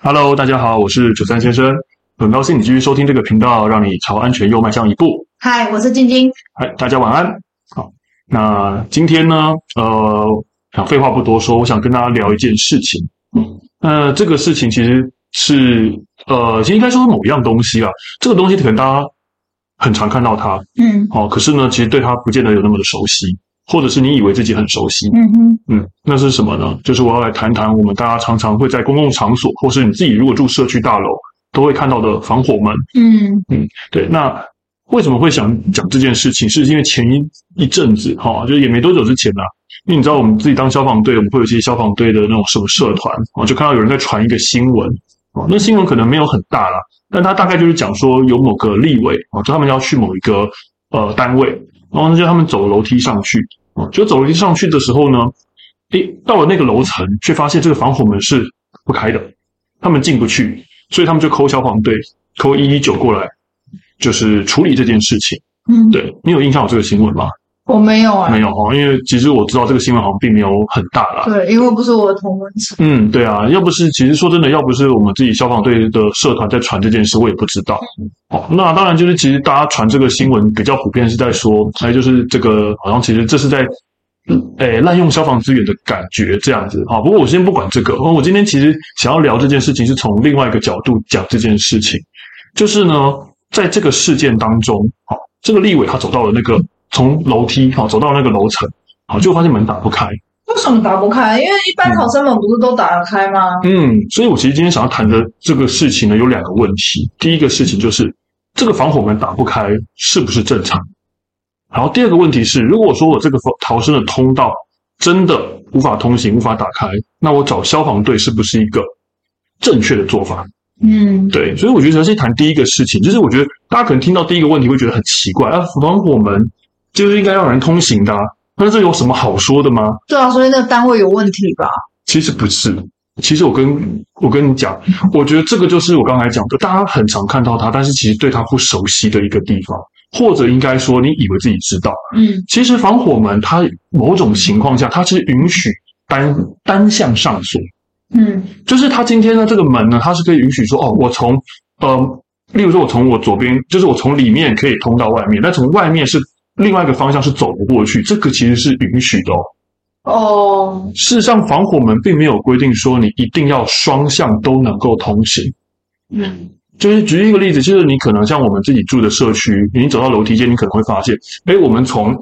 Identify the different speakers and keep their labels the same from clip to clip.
Speaker 1: Hello，大家好，我是九三先生，很高兴你继续收听这个频道，让你朝安全又迈向一步。
Speaker 2: 嗨，我是晶晶。
Speaker 1: 嗨，大家晚安。好，那今天呢，呃，想废话不多说，我想跟大家聊一件事情。嗯，那这个事情其实是，呃，其实应该说是某一样东西啦。这个东西可能大家很常看到它，嗯，好，可是呢，其实对它不见得有那么的熟悉。或者是你以为自己很熟悉，嗯哼，嗯，那是什么呢？就是我要来谈谈我们大家常常会在公共场所，或是你自己如果住社区大楼，都会看到的防火门。嗯嗯，对。那为什么会想讲这件事情？是因为前一一阵子哈，就是也没多久之前啦，因为你知道我们自己当消防队，我们会有一些消防队的那种什么社团啊，就看到有人在传一个新闻啊，那新闻可能没有很大啦，但他大概就是讲说有某个立委啊，就他们要去某一个呃单位。然后呢，就他们走楼梯上去，啊，就走楼梯上去的时候呢，诶，到了那个楼层，却发现这个防火门是不开的，他们进不去，所以他们就 call 消防队，call 一一九过来，就是处理这件事情。嗯，对，你有印象有这个新闻吗？
Speaker 2: 我没有啊，
Speaker 1: 没有哈，因为其实我知道这个新闻好像并没有很大啦。
Speaker 2: 对，因为不是我的同温层。
Speaker 1: 嗯，对啊，要不是其实说真的，要不是我们自己消防队的社团在传这件事，我也不知道。好，那当然就是其实大家传这个新闻比较普遍是在说，还有就是这个好像其实这是在，诶，滥用消防资源的感觉这样子。好，不过我先不管这个，我今天其实想要聊这件事情是从另外一个角度讲这件事情，就是呢，在这个事件当中，好，这个立委他走到了那个。从楼梯好走到那个楼层，好，就发现门打不开。
Speaker 2: 为什么打不开？因为一般逃生门不是都打得开吗？
Speaker 1: 嗯，所以我其实今天想要谈的这个事情呢，有两个问题。第一个事情就是这个防火门打不开是不是正常？然后第二个问题是，如果说我这个逃生的通道真的无法通行、无法打开，那我找消防队是不是一个正确的做法？嗯，对。所以我觉得先谈第一个事情，就是我觉得大家可能听到第一个问题会觉得很奇怪啊，防火门。就是应该让人通行的，啊，那这有什么好说的吗？
Speaker 2: 对啊，所以那个单位有问题吧？
Speaker 1: 其实不是，其实我跟我跟你讲，我觉得这个就是我刚才讲的，大家很常看到它，但是其实对它不熟悉的一个地方，或者应该说你以为自己知道，嗯，其实防火门它某种情况下它是允许单单向上锁，嗯，就是它今天呢这个门呢，它是可以允许说哦，我从呃，例如说我从我左边，就是我从里面可以通到外面，但从外面是。另外一个方向是走不过去，这个其实是允许的哦。哦，事实上，防火门并没有规定说你一定要双向都能够通行。嗯，就是举一个例子，就是你可能像我们自己住的社区，你走到楼梯间，你可能会发现，哎，我们从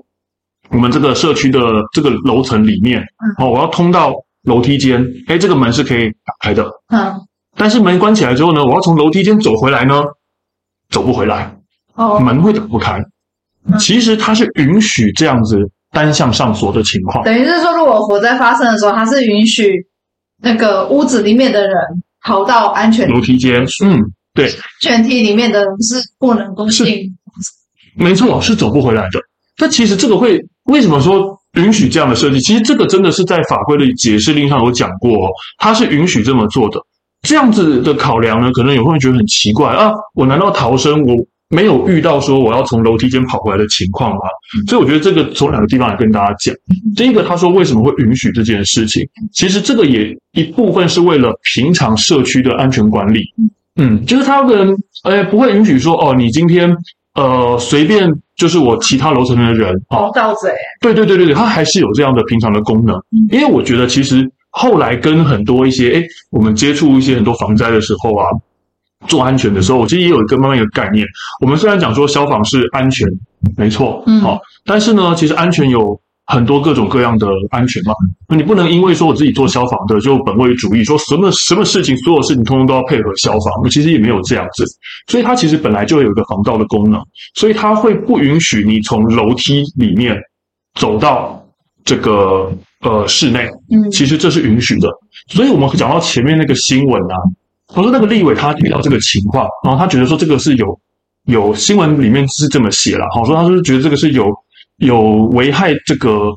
Speaker 1: 我们这个社区的这个楼层里面，哦，我要通到楼梯间，哎，这个门是可以打开的。嗯，但是门关起来之后呢，我要从楼梯间走回来呢，走不回来。哦，门会打不开。其实它是允许这样子单向上锁的情况，
Speaker 2: 等于是说，如果火灾发生的时候，它是允许那个屋子里面的人逃到安全
Speaker 1: 楼梯间。嗯，对，
Speaker 2: 全梯里面的人是不能够进。
Speaker 1: 没错，是走不回来的。那其实这个会为什么说允许这样的设计？其实这个真的是在法规的解释令上有讲过，哦它是允许这么做的。这样子的考量呢，可能有会觉得很奇怪啊，我难道逃生我？没有遇到说我要从楼梯间跑回来的情况吗？所以我觉得这个从两个地方来跟大家讲。第一个，他说为什么会允许这件事情？其实这个也一部分是为了平常社区的安全管理。嗯，就是他可能诶不会允许说哦，你今天呃随便就是我其他楼层的人哦，
Speaker 2: 盗贼。
Speaker 1: 对对对对对，他还是有这样的平常的功能。因为我觉得其实后来跟很多一些哎我们接触一些很多防灾的时候啊。做安全的时候，我其实也有一个慢慢一个概念。我们虽然讲说消防是安全，没错，嗯，好，但是呢，其实安全有很多各种各样的安全嘛。那你不能因为说我自己做消防的就本位主义，说什么什么事情，所有事情通通都要配合消防。我其实也没有这样子，所以它其实本来就有一个防盗的功能，所以它会不允许你从楼梯里面走到这个呃室内。嗯，其实这是允许的。所以我们讲到前面那个新闻啊。我说那个立委他遇到这个情况，然后他觉得说这个是有有新闻里面是这么写了，好说他是觉得这个是有有危害这个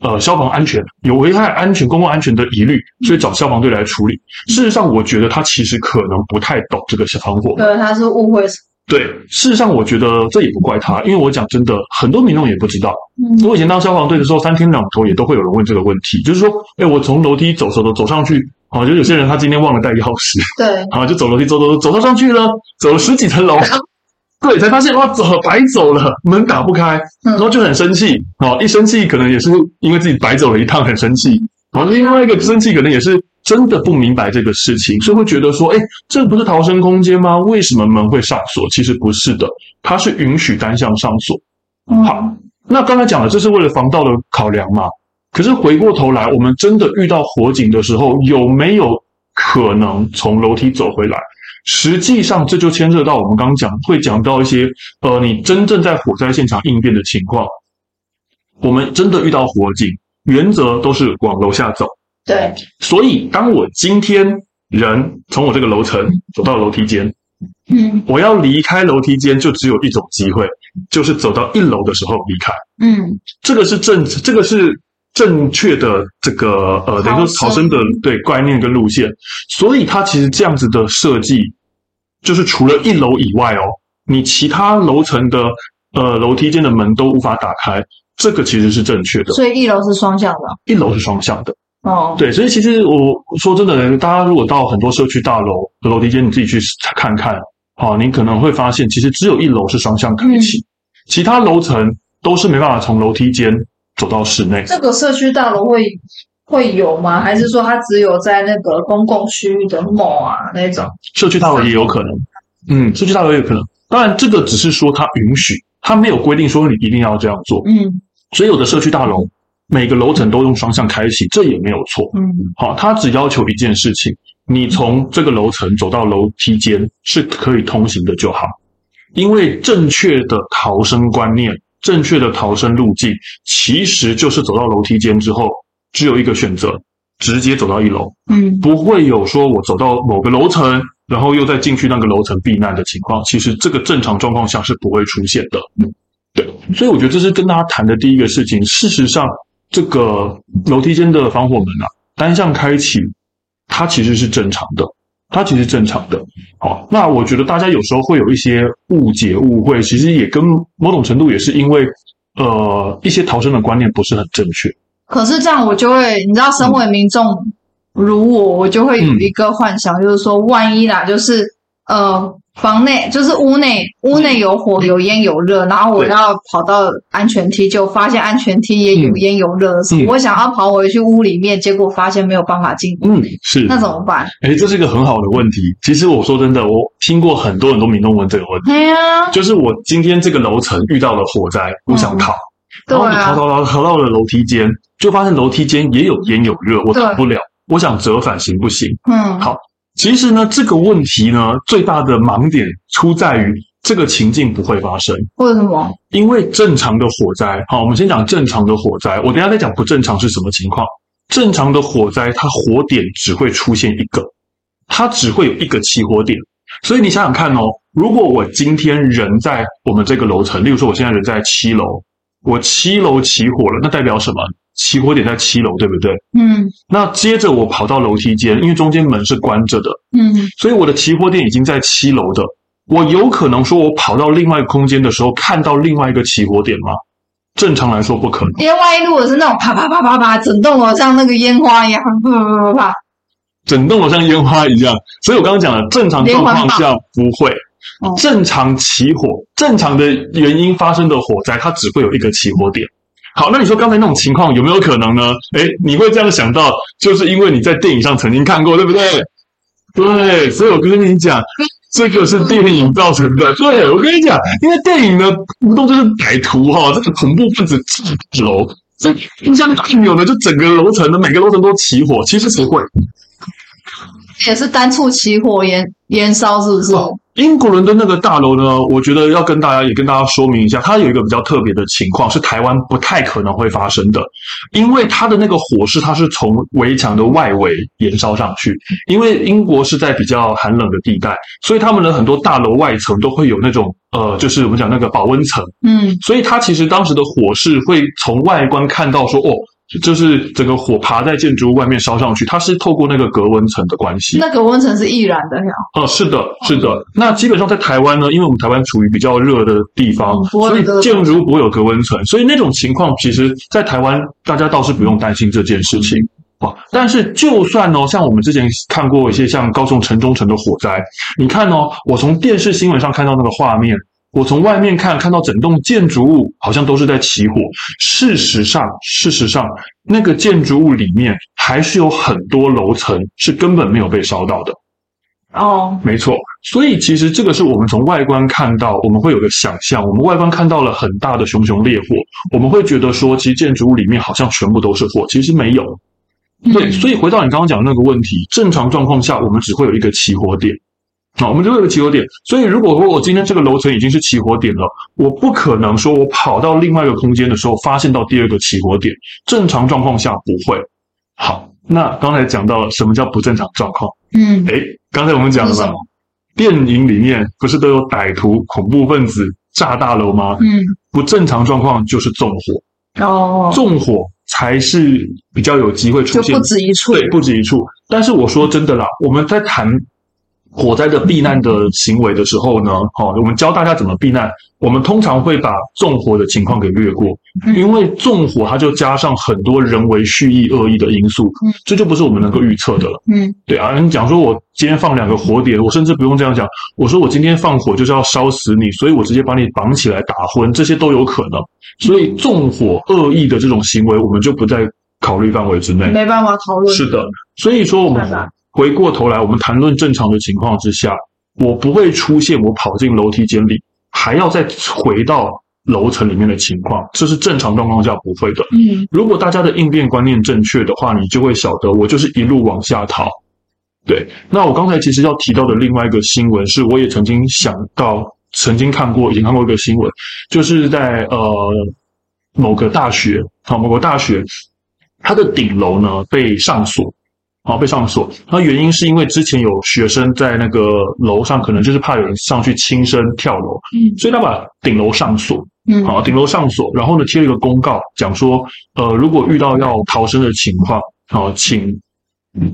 Speaker 1: 呃消防安全，有危害安全公共安全的疑虑，所以找消防队来处理。事实上，我觉得他其实可能不太懂这个消防火。
Speaker 2: 对，他是误会
Speaker 1: 对，事实上我觉得这也不怪他，因为我讲真的，很多民众也不知道。
Speaker 2: 嗯，
Speaker 1: 我以前当消防队的时候，三天两头也都会有人问这个问题，就是说，哎，我从楼梯走走走走上去，啊，就有些人他今天忘了带钥匙，
Speaker 2: 对，
Speaker 1: 啊，就走楼梯走走走走到上去了，走了十几层楼，对，才发现哇，走白走了，门打不开，然后就很生气，哦，一生气可能也是因为自己白走了一趟，很生气，然后另外一个生气可能也是。真的不明白这个事情，所以会觉得说，哎，这不是逃生空间吗？为什么门会上锁？其实不是的，它是允许单向上锁。好，那刚才讲了这是为了防盗的考量嘛？可是回过头来，我们真的遇到火警的时候，有没有可能从楼梯走回来？实际上，这就牵涉到我们刚刚讲会讲到一些，呃，你真正在火灾现场应变的情况。我们真的遇到火警，原则都是往楼下走。
Speaker 2: 对，
Speaker 1: 所以当我今天人从我这个楼层走到楼梯间，
Speaker 2: 嗯，
Speaker 1: 我要离开楼梯间就只有一种机会，就是走到一楼的时候离开，
Speaker 2: 嗯，
Speaker 1: 这个是正，这个是正确的这个呃，等于说逃生的对观念跟路线，所以它其实这样子的设计，就是除了一楼以外哦，你其他楼层的呃楼梯间的门都无法打开，这个其实是正确的，
Speaker 2: 所以一楼是双向的，
Speaker 1: 一楼是双向的。
Speaker 2: 哦，
Speaker 1: 对，所以其实我说真的，大家如果到很多社区大楼的楼梯间，你自己去看看，好，你可能会发现，其实只有一楼是双向开启，嗯、其他楼层都是没办法从楼梯间走到室内。
Speaker 2: 这个社区大楼会会有吗？还是说它只有在那个公共区域的 mall 啊那种？
Speaker 1: 社区大楼也有可能，嗯，社区大楼也有可能。当然，这个只是说它允许，它没有规定说你一定要这样做。
Speaker 2: 嗯，
Speaker 1: 所以有的社区大楼。每个楼层都用双向开启，这也没有错。
Speaker 2: 嗯，
Speaker 1: 好，他只要求一件事情：你从这个楼层走到楼梯间是可以通行的就好。因为正确的逃生观念、正确的逃生路径，其实就是走到楼梯间之后，只有一个选择，直接走到一楼。
Speaker 2: 嗯，
Speaker 1: 不会有说我走到某个楼层，然后又再进去那个楼层避难的情况。其实这个正常状况下是不会出现的。嗯，对，所以我觉得这是跟大家谈的第一个事情。事实上。这个楼梯间的防火门啊，单向开启，它其实是正常的，它其实正常的。好，那我觉得大家有时候会有一些误解、误会，其实也跟某种程度也是因为，呃，一些逃生的观念不是很正确。
Speaker 2: 可是这样，我就会，你知道，身为民众如我，我就会有一个幻想，就是说，万一啦，就是呃。房内就是屋内，屋内有火、有烟、有热，然后我要跑到安全梯，就发现安全梯也有烟有热的时候，嗯、我想要跑回去屋里面，结果发现没有办法进。
Speaker 1: 嗯，是。
Speaker 2: 那怎么办？
Speaker 1: 诶，这是一个很好的问题。其实我说真的，我听过很多很多民众问这个问题。
Speaker 2: 对啊，
Speaker 1: 就是我今天这个楼层遇到了火灾，我想逃，嗯、然后你逃逃逃逃到了楼梯间，就发现楼梯间也有烟有热，我逃不了。我想折返行不行？
Speaker 2: 嗯，
Speaker 1: 好。其实呢，这个问题呢，最大的盲点出在于这个情境不会发生。
Speaker 2: 为什么？因
Speaker 1: 为正常的火灾，好，我们先讲正常的火灾。我等一下再讲不正常是什么情况。正常的火灾，它火点只会出现一个，它只会有一个起火点。所以你想想看哦，如果我今天人在我们这个楼层，例如说我现在人在七楼，我七楼起火了，那代表什么？起火点在七楼，对不对？
Speaker 2: 嗯。
Speaker 1: 那接着我跑到楼梯间，因为中间门是关着的，
Speaker 2: 嗯，
Speaker 1: 所以我的起火点已经在七楼的。我有可能说，我跑到另外一个空间的时候，看到另外一个起火点吗？正常来说不可能。
Speaker 2: 因为万一如果是那种啪啪啪啪啪，整栋楼像那个烟花一样，啪啪啪啪啪，
Speaker 1: 整栋楼像烟花一样。所以我刚刚讲了，正常状况下不会。正常起火，正常的原因发生的火灾，它只会有一个起火点。好，那你说刚才那种情况有没有可能呢？诶，你会这样想到，就是因为你在电影上曾经看过，对不对？对，所以我跟你讲，这个是电影造成的。对，我跟你讲，因为电影呢，不动就是歹徒哈，这个恐怖分子进楼，所以印象大有呢，就整个楼层的每个楼层都起火，其实不会，
Speaker 2: 也是单处起火烟燃烧，是不是？哦
Speaker 1: 英国伦敦那个大楼呢，我觉得要跟大家也跟大家说明一下，它有一个比较特别的情况，是台湾不太可能会发生的，因为它的那个火势，它是从围墙的外围燃烧上去。因为英国是在比较寒冷的地带，所以他们的很多大楼外层都会有那种呃，就是我们讲那个保温层，
Speaker 2: 嗯，
Speaker 1: 所以它其实当时的火势会从外观看到说，哦，就是整个火爬在建筑物外面烧上去，它是透过那个隔温层的关系。
Speaker 2: 那隔温层是易燃的呀？
Speaker 1: 哦，是的，是的。那基本上在台湾呢，因为我们台湾处于比较热的地方，嗯、所以建筑物不会有隔温层，所以那种情况，其实在台湾大家倒是不用担心这件事情。哦，但是就算哦，像我们之前看过一些像高雄城中城的火灾，你看哦，我从电视新闻上看到那个画面。我从外面看，看到整栋建筑物好像都是在起火。事实上，事实上，那个建筑物里面还是有很多楼层是根本没有被烧到的。
Speaker 2: 哦，
Speaker 1: 没错。所以其实这个是我们从外观看到，我们会有个想象。我们外观看到了很大的熊熊烈火，我们会觉得说，其实建筑物里面好像全部都是火，其实没有。对，所以回到你刚刚讲的那个问题，正常状况下，我们只会有一个起火点。好，我们就有个起火点，所以如果说我今天这个楼层已经是起火点了，我不可能说我跑到另外一个空间的时候发现到第二个起火点。正常状况下不会。好，那刚才讲到了什么叫不正常状况？
Speaker 2: 嗯，
Speaker 1: 诶，刚才我们讲了嘛，电影里面不是都有歹徒、恐怖分子炸大楼吗？
Speaker 2: 嗯，
Speaker 1: 不正常状况就是纵火。
Speaker 2: 哦，
Speaker 1: 纵火才是比较有机会出现，
Speaker 2: 就不止一处，
Speaker 1: 对，不止一处。但是我说真的啦，我们在谈。火灾的避难的行为的时候呢，好，我们教大家怎么避难。我们通常会把纵火的情况给略过，因为纵火它就加上很多人为蓄意恶意的因素，这就不是我们能够预测的了。
Speaker 2: 嗯，
Speaker 1: 对啊，你讲说我今天放两个火点，我甚至不用这样讲，我说我今天放火就是要烧死你，所以我直接把你绑起来打昏，这些都有可能。所以纵火恶意的这种行为，我们就不在考虑范围之内，
Speaker 2: 没办法讨论。
Speaker 1: 是的，所以说我们。回过头来，我们谈论正常的情况之下，我不会出现我跑进楼梯间里，还要再回到楼层里面的情况，这是正常状况下不会的。
Speaker 2: 嗯，
Speaker 1: 如果大家的应变观念正确的话，你就会晓得，我就是一路往下逃。对，那我刚才其实要提到的另外一个新闻，是我也曾经想到，曾经看过，已经看过一个新闻，就是在呃某个大学，好，某个大学，它的顶楼呢被上锁。好，被上锁。那原因是因为之前有学生在那个楼上，可能就是怕有人上去轻生跳楼，
Speaker 2: 嗯，
Speaker 1: 所以他把顶楼上锁，
Speaker 2: 嗯，
Speaker 1: 好，顶楼上锁，然后呢贴了一个公告，讲说，呃，如果遇到要逃生的情况，好，请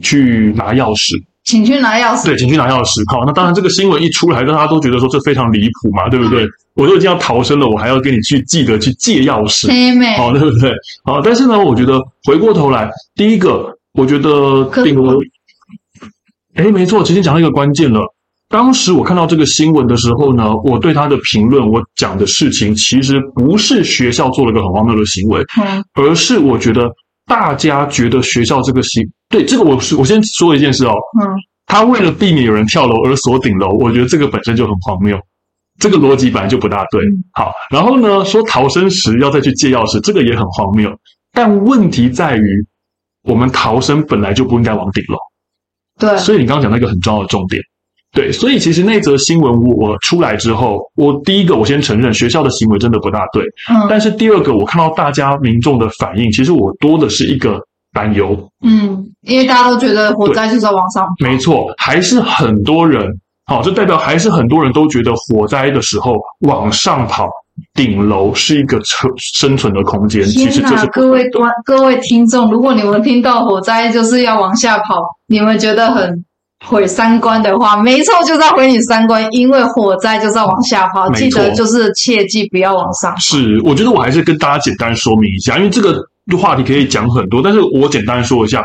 Speaker 1: 去拿钥匙，
Speaker 2: 请去拿钥匙，
Speaker 1: 对，请去拿钥匙。好，那当然这个新闻一出来，大家都觉得说这非常离谱嘛，对不对？我都已经要逃生了，我还要跟你去记得去借钥匙，好，对不对？好，但是呢，我觉得回过头来，第一个。我觉得顶楼，哎，没错，其实讲到一个关键了。当时我看到这个新闻的时候呢，我对他的评论，我讲的事情其实不是学校做了个很荒谬的行为，
Speaker 2: 嗯，
Speaker 1: 而是我觉得大家觉得学校这个行，对这个我我先说一件事哦，
Speaker 2: 嗯，
Speaker 1: 他为了避免有人跳楼而锁顶楼，我觉得这个本身就很荒谬，这个逻辑本来就不大对。好，然后呢，说逃生时要再去借钥匙，这个也很荒谬，但问题在于。我们逃生本来就不应该往顶楼，
Speaker 2: 对，
Speaker 1: 所以你刚刚讲那个很重要的重点，对，所以其实那则新闻我出来之后，我第一个我先承认学校的行为真的不大对，
Speaker 2: 嗯，
Speaker 1: 但是第二个我看到大家民众的反应，其实我多的是一个担忧，
Speaker 2: 嗯，因为大家都觉得火灾就是要往上跑，
Speaker 1: 没错，还是很多人，好，这代表还是很多人都觉得火灾的时候往上跑。顶楼是一个生生存的空间。其实这是
Speaker 2: 各位观各位听众，如果你们听到火灾就是要往下跑，你们觉得很毁三观的话，没错，就是要毁你三观，因为火灾就是要往下跑。记得就是切记不要往上跑。
Speaker 1: 是，我觉得我还是跟大家简单说明一下，因为这个话题可以讲很多，但是我简单说一下，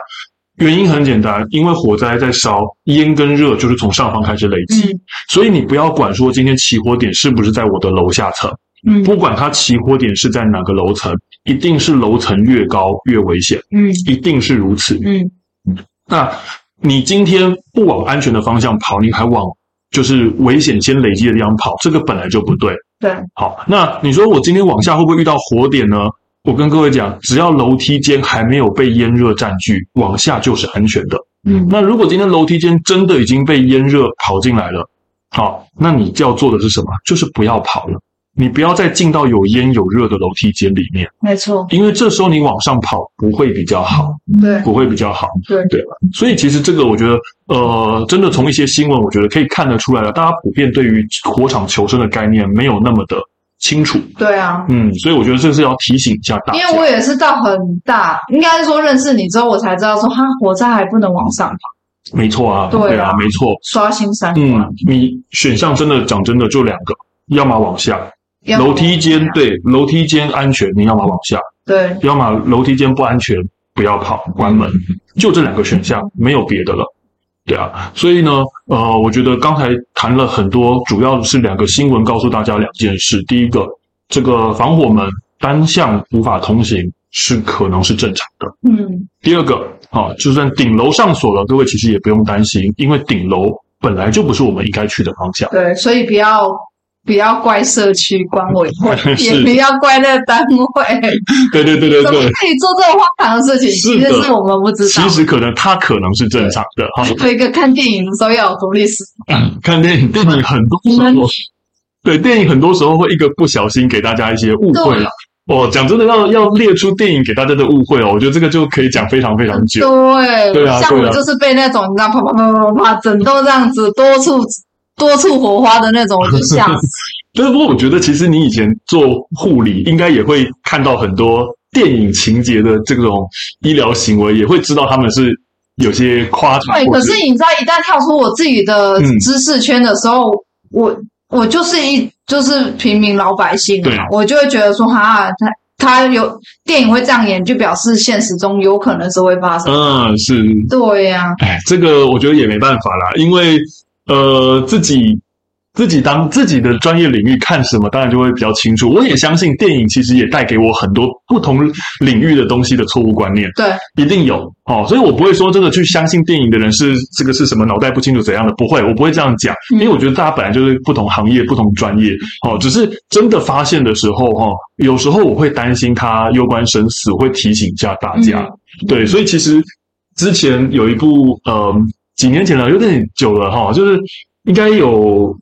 Speaker 1: 原因很简单，因为火灾在烧，烟跟热就是从上方开始累积，
Speaker 2: 嗯，
Speaker 1: 所以你不要管说今天起火点是不是在我的楼下层。
Speaker 2: 嗯，
Speaker 1: 不管它起火点是在哪个楼层，一定是楼层越高越危险。
Speaker 2: 嗯，
Speaker 1: 一定是如此。
Speaker 2: 嗯，
Speaker 1: 那你今天不往安全的方向跑，你还往就是危险先累积的地方跑，这个本来就不对。
Speaker 2: 对，
Speaker 1: 好，那你说我今天往下会不会遇到火点呢？我跟各位讲，只要楼梯间还没有被烟热占据，往下就是安全的。
Speaker 2: 嗯，
Speaker 1: 那如果今天楼梯间真的已经被烟热跑进来了，好，那你就要做的是什么？就是不要跑了。你不要再进到有烟有热的楼梯间里面，
Speaker 2: 没错，
Speaker 1: 因为这时候你往上跑不会比较好，
Speaker 2: 对，
Speaker 1: 不会比较好，
Speaker 2: 对
Speaker 1: 对吧？所以其实这个我觉得，呃，真的从一些新闻，我觉得可以看得出来了，大家普遍对于火场求生的概念没有那么的清楚。
Speaker 2: 对啊，
Speaker 1: 嗯，所以我觉得这是要提醒一下大家。
Speaker 2: 因为我也是到很大，应该是说认识你之后，我才知道说，哈，火灾还不能往上跑。
Speaker 1: 没错啊，
Speaker 2: 对啊，
Speaker 1: 对啊，没错。
Speaker 2: 刷新三观。
Speaker 1: 嗯，你选项真的讲真的就两个，要么往下，楼梯间对，楼梯间安全，你要么往下，
Speaker 2: 对，
Speaker 1: 要么楼梯间不安全，不要跑，关门，就这两个选项，没有别的了。对啊，所以呢，呃，我觉得刚才谈了很多，主要是两个新闻告诉大家两件事。第一个，这个防火门单向无法通行是可能是正常的。
Speaker 2: 嗯。第
Speaker 1: 二个，啊，就算顶楼上锁了，各位其实也不用担心，因为顶楼本来就不是我们应该去的方向。
Speaker 2: 对，所以不要。不要怪社区管委会，也不要怪那个单位。
Speaker 1: 对对对对对，怎么
Speaker 2: 可以做这种荒唐的事情？其实是我们不知道。
Speaker 1: 其实可能他可能是正常的。好，
Speaker 2: 做一个看电影的时候要有独立思考。
Speaker 1: 看电影，电影很多时候，对电影很多时候会一个不小心给大家一些误会了。哦，讲真的，要要列出电影给大家的误会哦，我觉得这个就可以讲非常非常久。
Speaker 2: 对，对啊，像我就是被那种你知道，啪啪啪啪啪，整都这样子多处。多处火花的那种就吓死。
Speaker 1: 但是不过，我觉得其实你以前做护理，应该也会看到很多电影情节的这种医疗行为，也会知道他们是有些夸张。
Speaker 2: 对，可是你知道，一旦跳出我自己的知识圈的时候，嗯、我我就是一就是平民老百姓嘛，啊、我就会觉得说，哈，他他有电影会这样演，就表示现实中有可能是会发生。
Speaker 1: 嗯，是。
Speaker 2: 对呀、啊。
Speaker 1: 哎，这个我觉得也没办法啦，因为。呃，自己自己当自己的专业领域看什么，当然就会比较清楚。我也相信电影其实也带给我很多不同领域的东西的错误观念。
Speaker 2: 对，
Speaker 1: 一定有哦，所以我不会说这个去相信电影的人是这个是什么脑袋不清楚怎样的，不会，我不会这样讲，因为我觉得大家本来就是不同行业、不同专业哦。只是真的发现的时候，哈、哦，有时候我会担心他攸关生死，我会提醒一下大家。嗯、对，所以其实之前有一部呃。几年前了，有点久了哈，就是应该有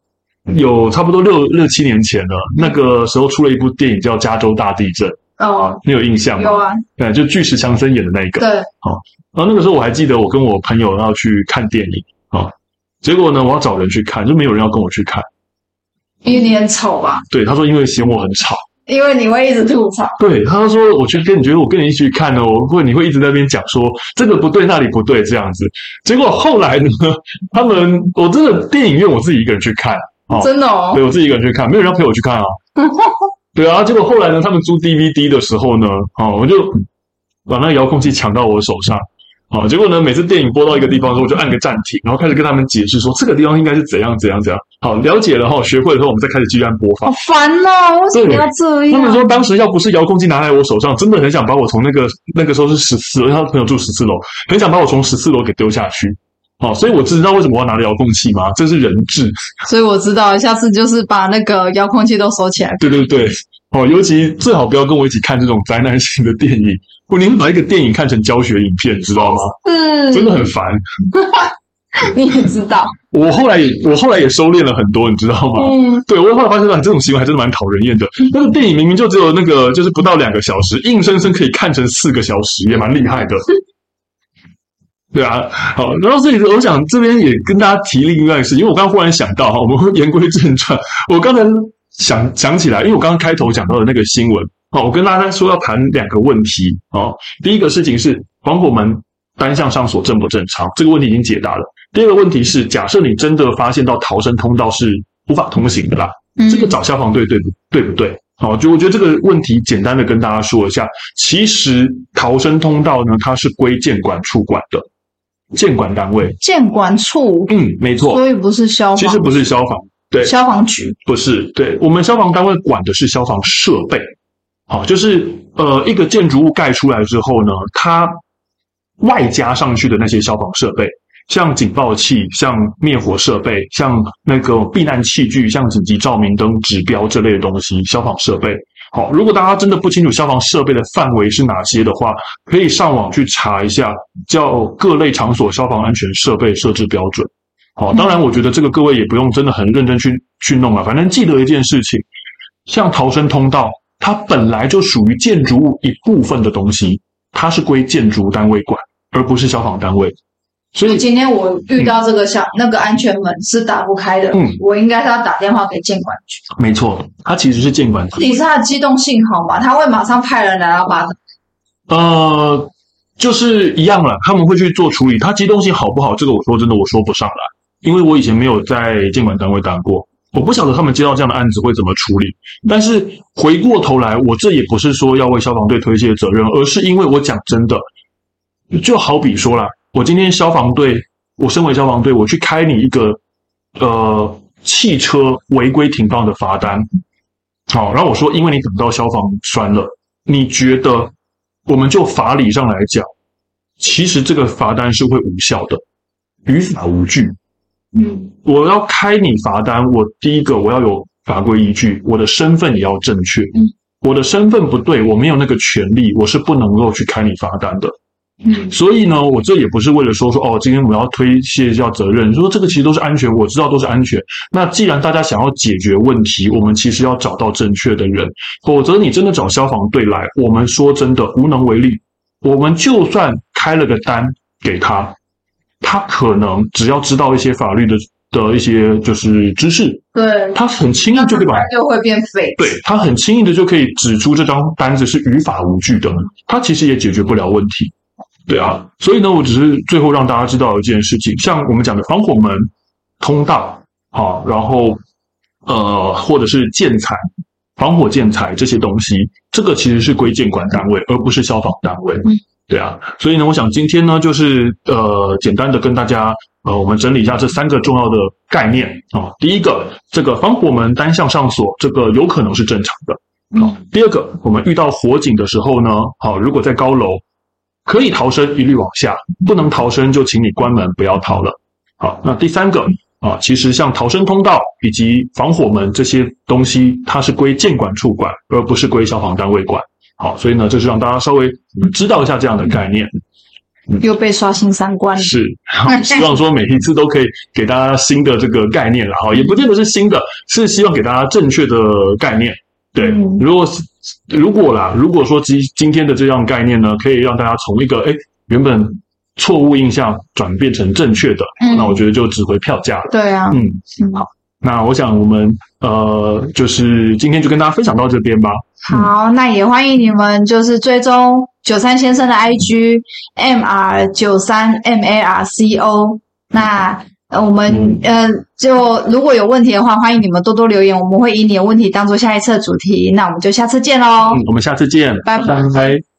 Speaker 1: 有差不多六六七年前了。那个时候出了一部电影叫《加州大地震》
Speaker 2: 哦，
Speaker 1: 你有印象吗？
Speaker 2: 有啊，
Speaker 1: 对，就巨石强森演的那一
Speaker 2: 个。
Speaker 1: 对，好，然后那个时候我还记得，我跟我朋友要去看电影啊，结果呢，我要找人去看，就没有人要跟我去看，
Speaker 2: 因为你很丑吧？
Speaker 1: 对，他说因为嫌我很吵。
Speaker 2: 因为你会一直吐槽，
Speaker 1: 对，他说，我去跟你觉得我跟你一起去看哦，我会你会一直在那边讲说这个不对，那里不对这样子。结果后来呢，他们我真的电影院我自己一个人去看，哦，
Speaker 2: 真的哦，
Speaker 1: 对我自己一个人去看，没有人陪我去看啊。对啊，结果后来呢，他们租 DVD 的时候呢，哦，我就把那个遥控器抢到我手上。好，结果呢，每次电影播到一个地方的时候，我就按个暂停，然后开始跟他们解释说这个地方应该是怎样怎样怎样。好，了解了哈，学会了之后，我们再开始继续按播放。
Speaker 2: 好烦哦，为什么要这样？
Speaker 1: 他们说当时要不是遥控器拿在我手上，真的很想把我从那个那个时候是十四楼，他朋友住十四楼，很想把我从十四楼给丢下去。好，所以我知道为什么我要拿着遥控器吗？这是人质。
Speaker 2: 所以我知道，下次就是把那个遥控器都收起来。
Speaker 1: 对对对，哦，尤其最好不要跟我一起看这种灾难性的电影。我宁愿把一个电影看成教学影片，知道吗？嗯，真的很烦。
Speaker 2: 你也知道，
Speaker 1: 我后来也我后来也收敛了很多，你知道吗？嗯，对，我后来发现这种行为还真的蛮讨人厌的。那个电影明明就只有那个，就是不到两个小时，硬生生可以看成四个小时，也蛮厉害的。对啊，好，然后这里我想这边也跟大家提另外一个事，因为我刚刚忽然想到哈，我们会言归正传，我刚才想想起来，因为我刚刚开头讲到的那个新闻。哦，我跟大家说要谈两个问题。哦，第一个事情是防火门单向上锁正不正常？这个问题已经解答了。第二个问题是，假设你真的发现到逃生通道是无法通行的啦，嗯、这个找消防队对不对不对？好，就我觉得这个问题简单的跟大家说一下。其实逃生通道呢，它是归建管处管的，建管单位。
Speaker 2: 建管处，
Speaker 1: 嗯，没错。
Speaker 2: 所以不是消防，
Speaker 1: 其实不是消防，对，
Speaker 2: 消防局
Speaker 1: 不是。对，我们消防单位管的是消防设备。好，就是呃，一个建筑物盖出来之后呢，它外加上去的那些消防设备，像警报器、像灭火设备、像那个避难器具、像紧急照明灯、指标这类的东西，消防设备。好，如果大家真的不清楚消防设备的范围是哪些的话，可以上网去查一下，叫各类场所消防安全设备设置标准。好，当然，我觉得这个各位也不用真的很认真去去弄了，反正记得一件事情，像逃生通道。它本来就属于建筑物一部分的东西，它是归建筑单位管，而不是消防单位。所以
Speaker 2: 今天我遇到这个像、嗯、那个安全门是打不开的，嗯，我应该是要打电话给建管局。
Speaker 1: 没错，它其实是建管局。
Speaker 2: 你是它的机动性好吗？他会马上派人来要把。
Speaker 1: 呃，就是一样了，他们会去做处理。它机动性好不好？这个我说真的，我说不上来，因为我以前没有在监管单位当过，我不晓得他们接到这样的案子会怎么处理。但是回过头来，我这也不是说要为消防队推卸责任，而是因为我讲真的，就好比说啦。我今天消防队，我身为消防队，我去开你一个呃汽车违规停放的罚单，好，然后我说，因为你等到消防栓了，你觉得我们就法理上来讲，其实这个罚单是会无效的，于法无据。嗯，我要开你罚单，我第一个我要有法规依据，我的身份也要正确。嗯，我的身份不对，我没有那个权利，我是不能够去开你罚单的。嗯，所以呢，我这也不是为了说说哦，今天我们要推卸一下责任，说这个其实都是安全，我知道都是安全。那既然大家想要解决问题，我们其实要找到正确的人，否则你真的找消防队来，我们说真的无能为力。我们就算开了个单给他，他可能只要知道一些法律的的一些就是知识，
Speaker 2: 对，
Speaker 1: 他很轻易就可以把
Speaker 2: 就会变废，
Speaker 1: 对，他很轻易的就可以指出这张单子是于法无据的，他其实也解决不了问题。对啊，所以呢，我只是最后让大家知道一件事情，像我们讲的防火门、通道，好，然后呃，或者是建材、防火建材这些东西，这个其实是归建管单位，而不是消防单位。嗯，对啊，所以呢，我想今天呢，就是呃，简单的跟大家呃，我们整理一下这三个重要的概念啊。第一个，这个防火门单向上锁，这个有可能是正常的。好，第二个，我们遇到火警的时候呢，好，如果在高楼。可以逃生，一律往下；不能逃生，就请你关门，不要逃了。好，那第三个啊，其实像逃生通道以及防火门这些东西，它是归建管处管，而不是归消防单位管。好，所以呢，这是让大家稍微知道一下这样的概念。
Speaker 2: 又被刷新三观。
Speaker 1: 是，希望说每一次都可以给大家新的这个概念了。哈，也不见得是新的，是希望给大家正确的概念。对，如果是。如果啦，如果说今今天的这样概念呢，可以让大家从一个哎原本错误印象转变成正确的，嗯，那我觉得就值回票价了。
Speaker 2: 对啊，
Speaker 1: 嗯，好，那我想我们呃，就是今天就跟大家分享到这边吧。
Speaker 2: 好，那也欢迎你们就是追踪九三先生的 IG M R 九三 M A R C O，那。我们呃，就如果有问题的话，欢迎你们多多留言，我们会以你的问题当做下一次的主题。那我们就下次见喽。
Speaker 1: 嗯，我们下次见，
Speaker 2: 拜拜。拜拜。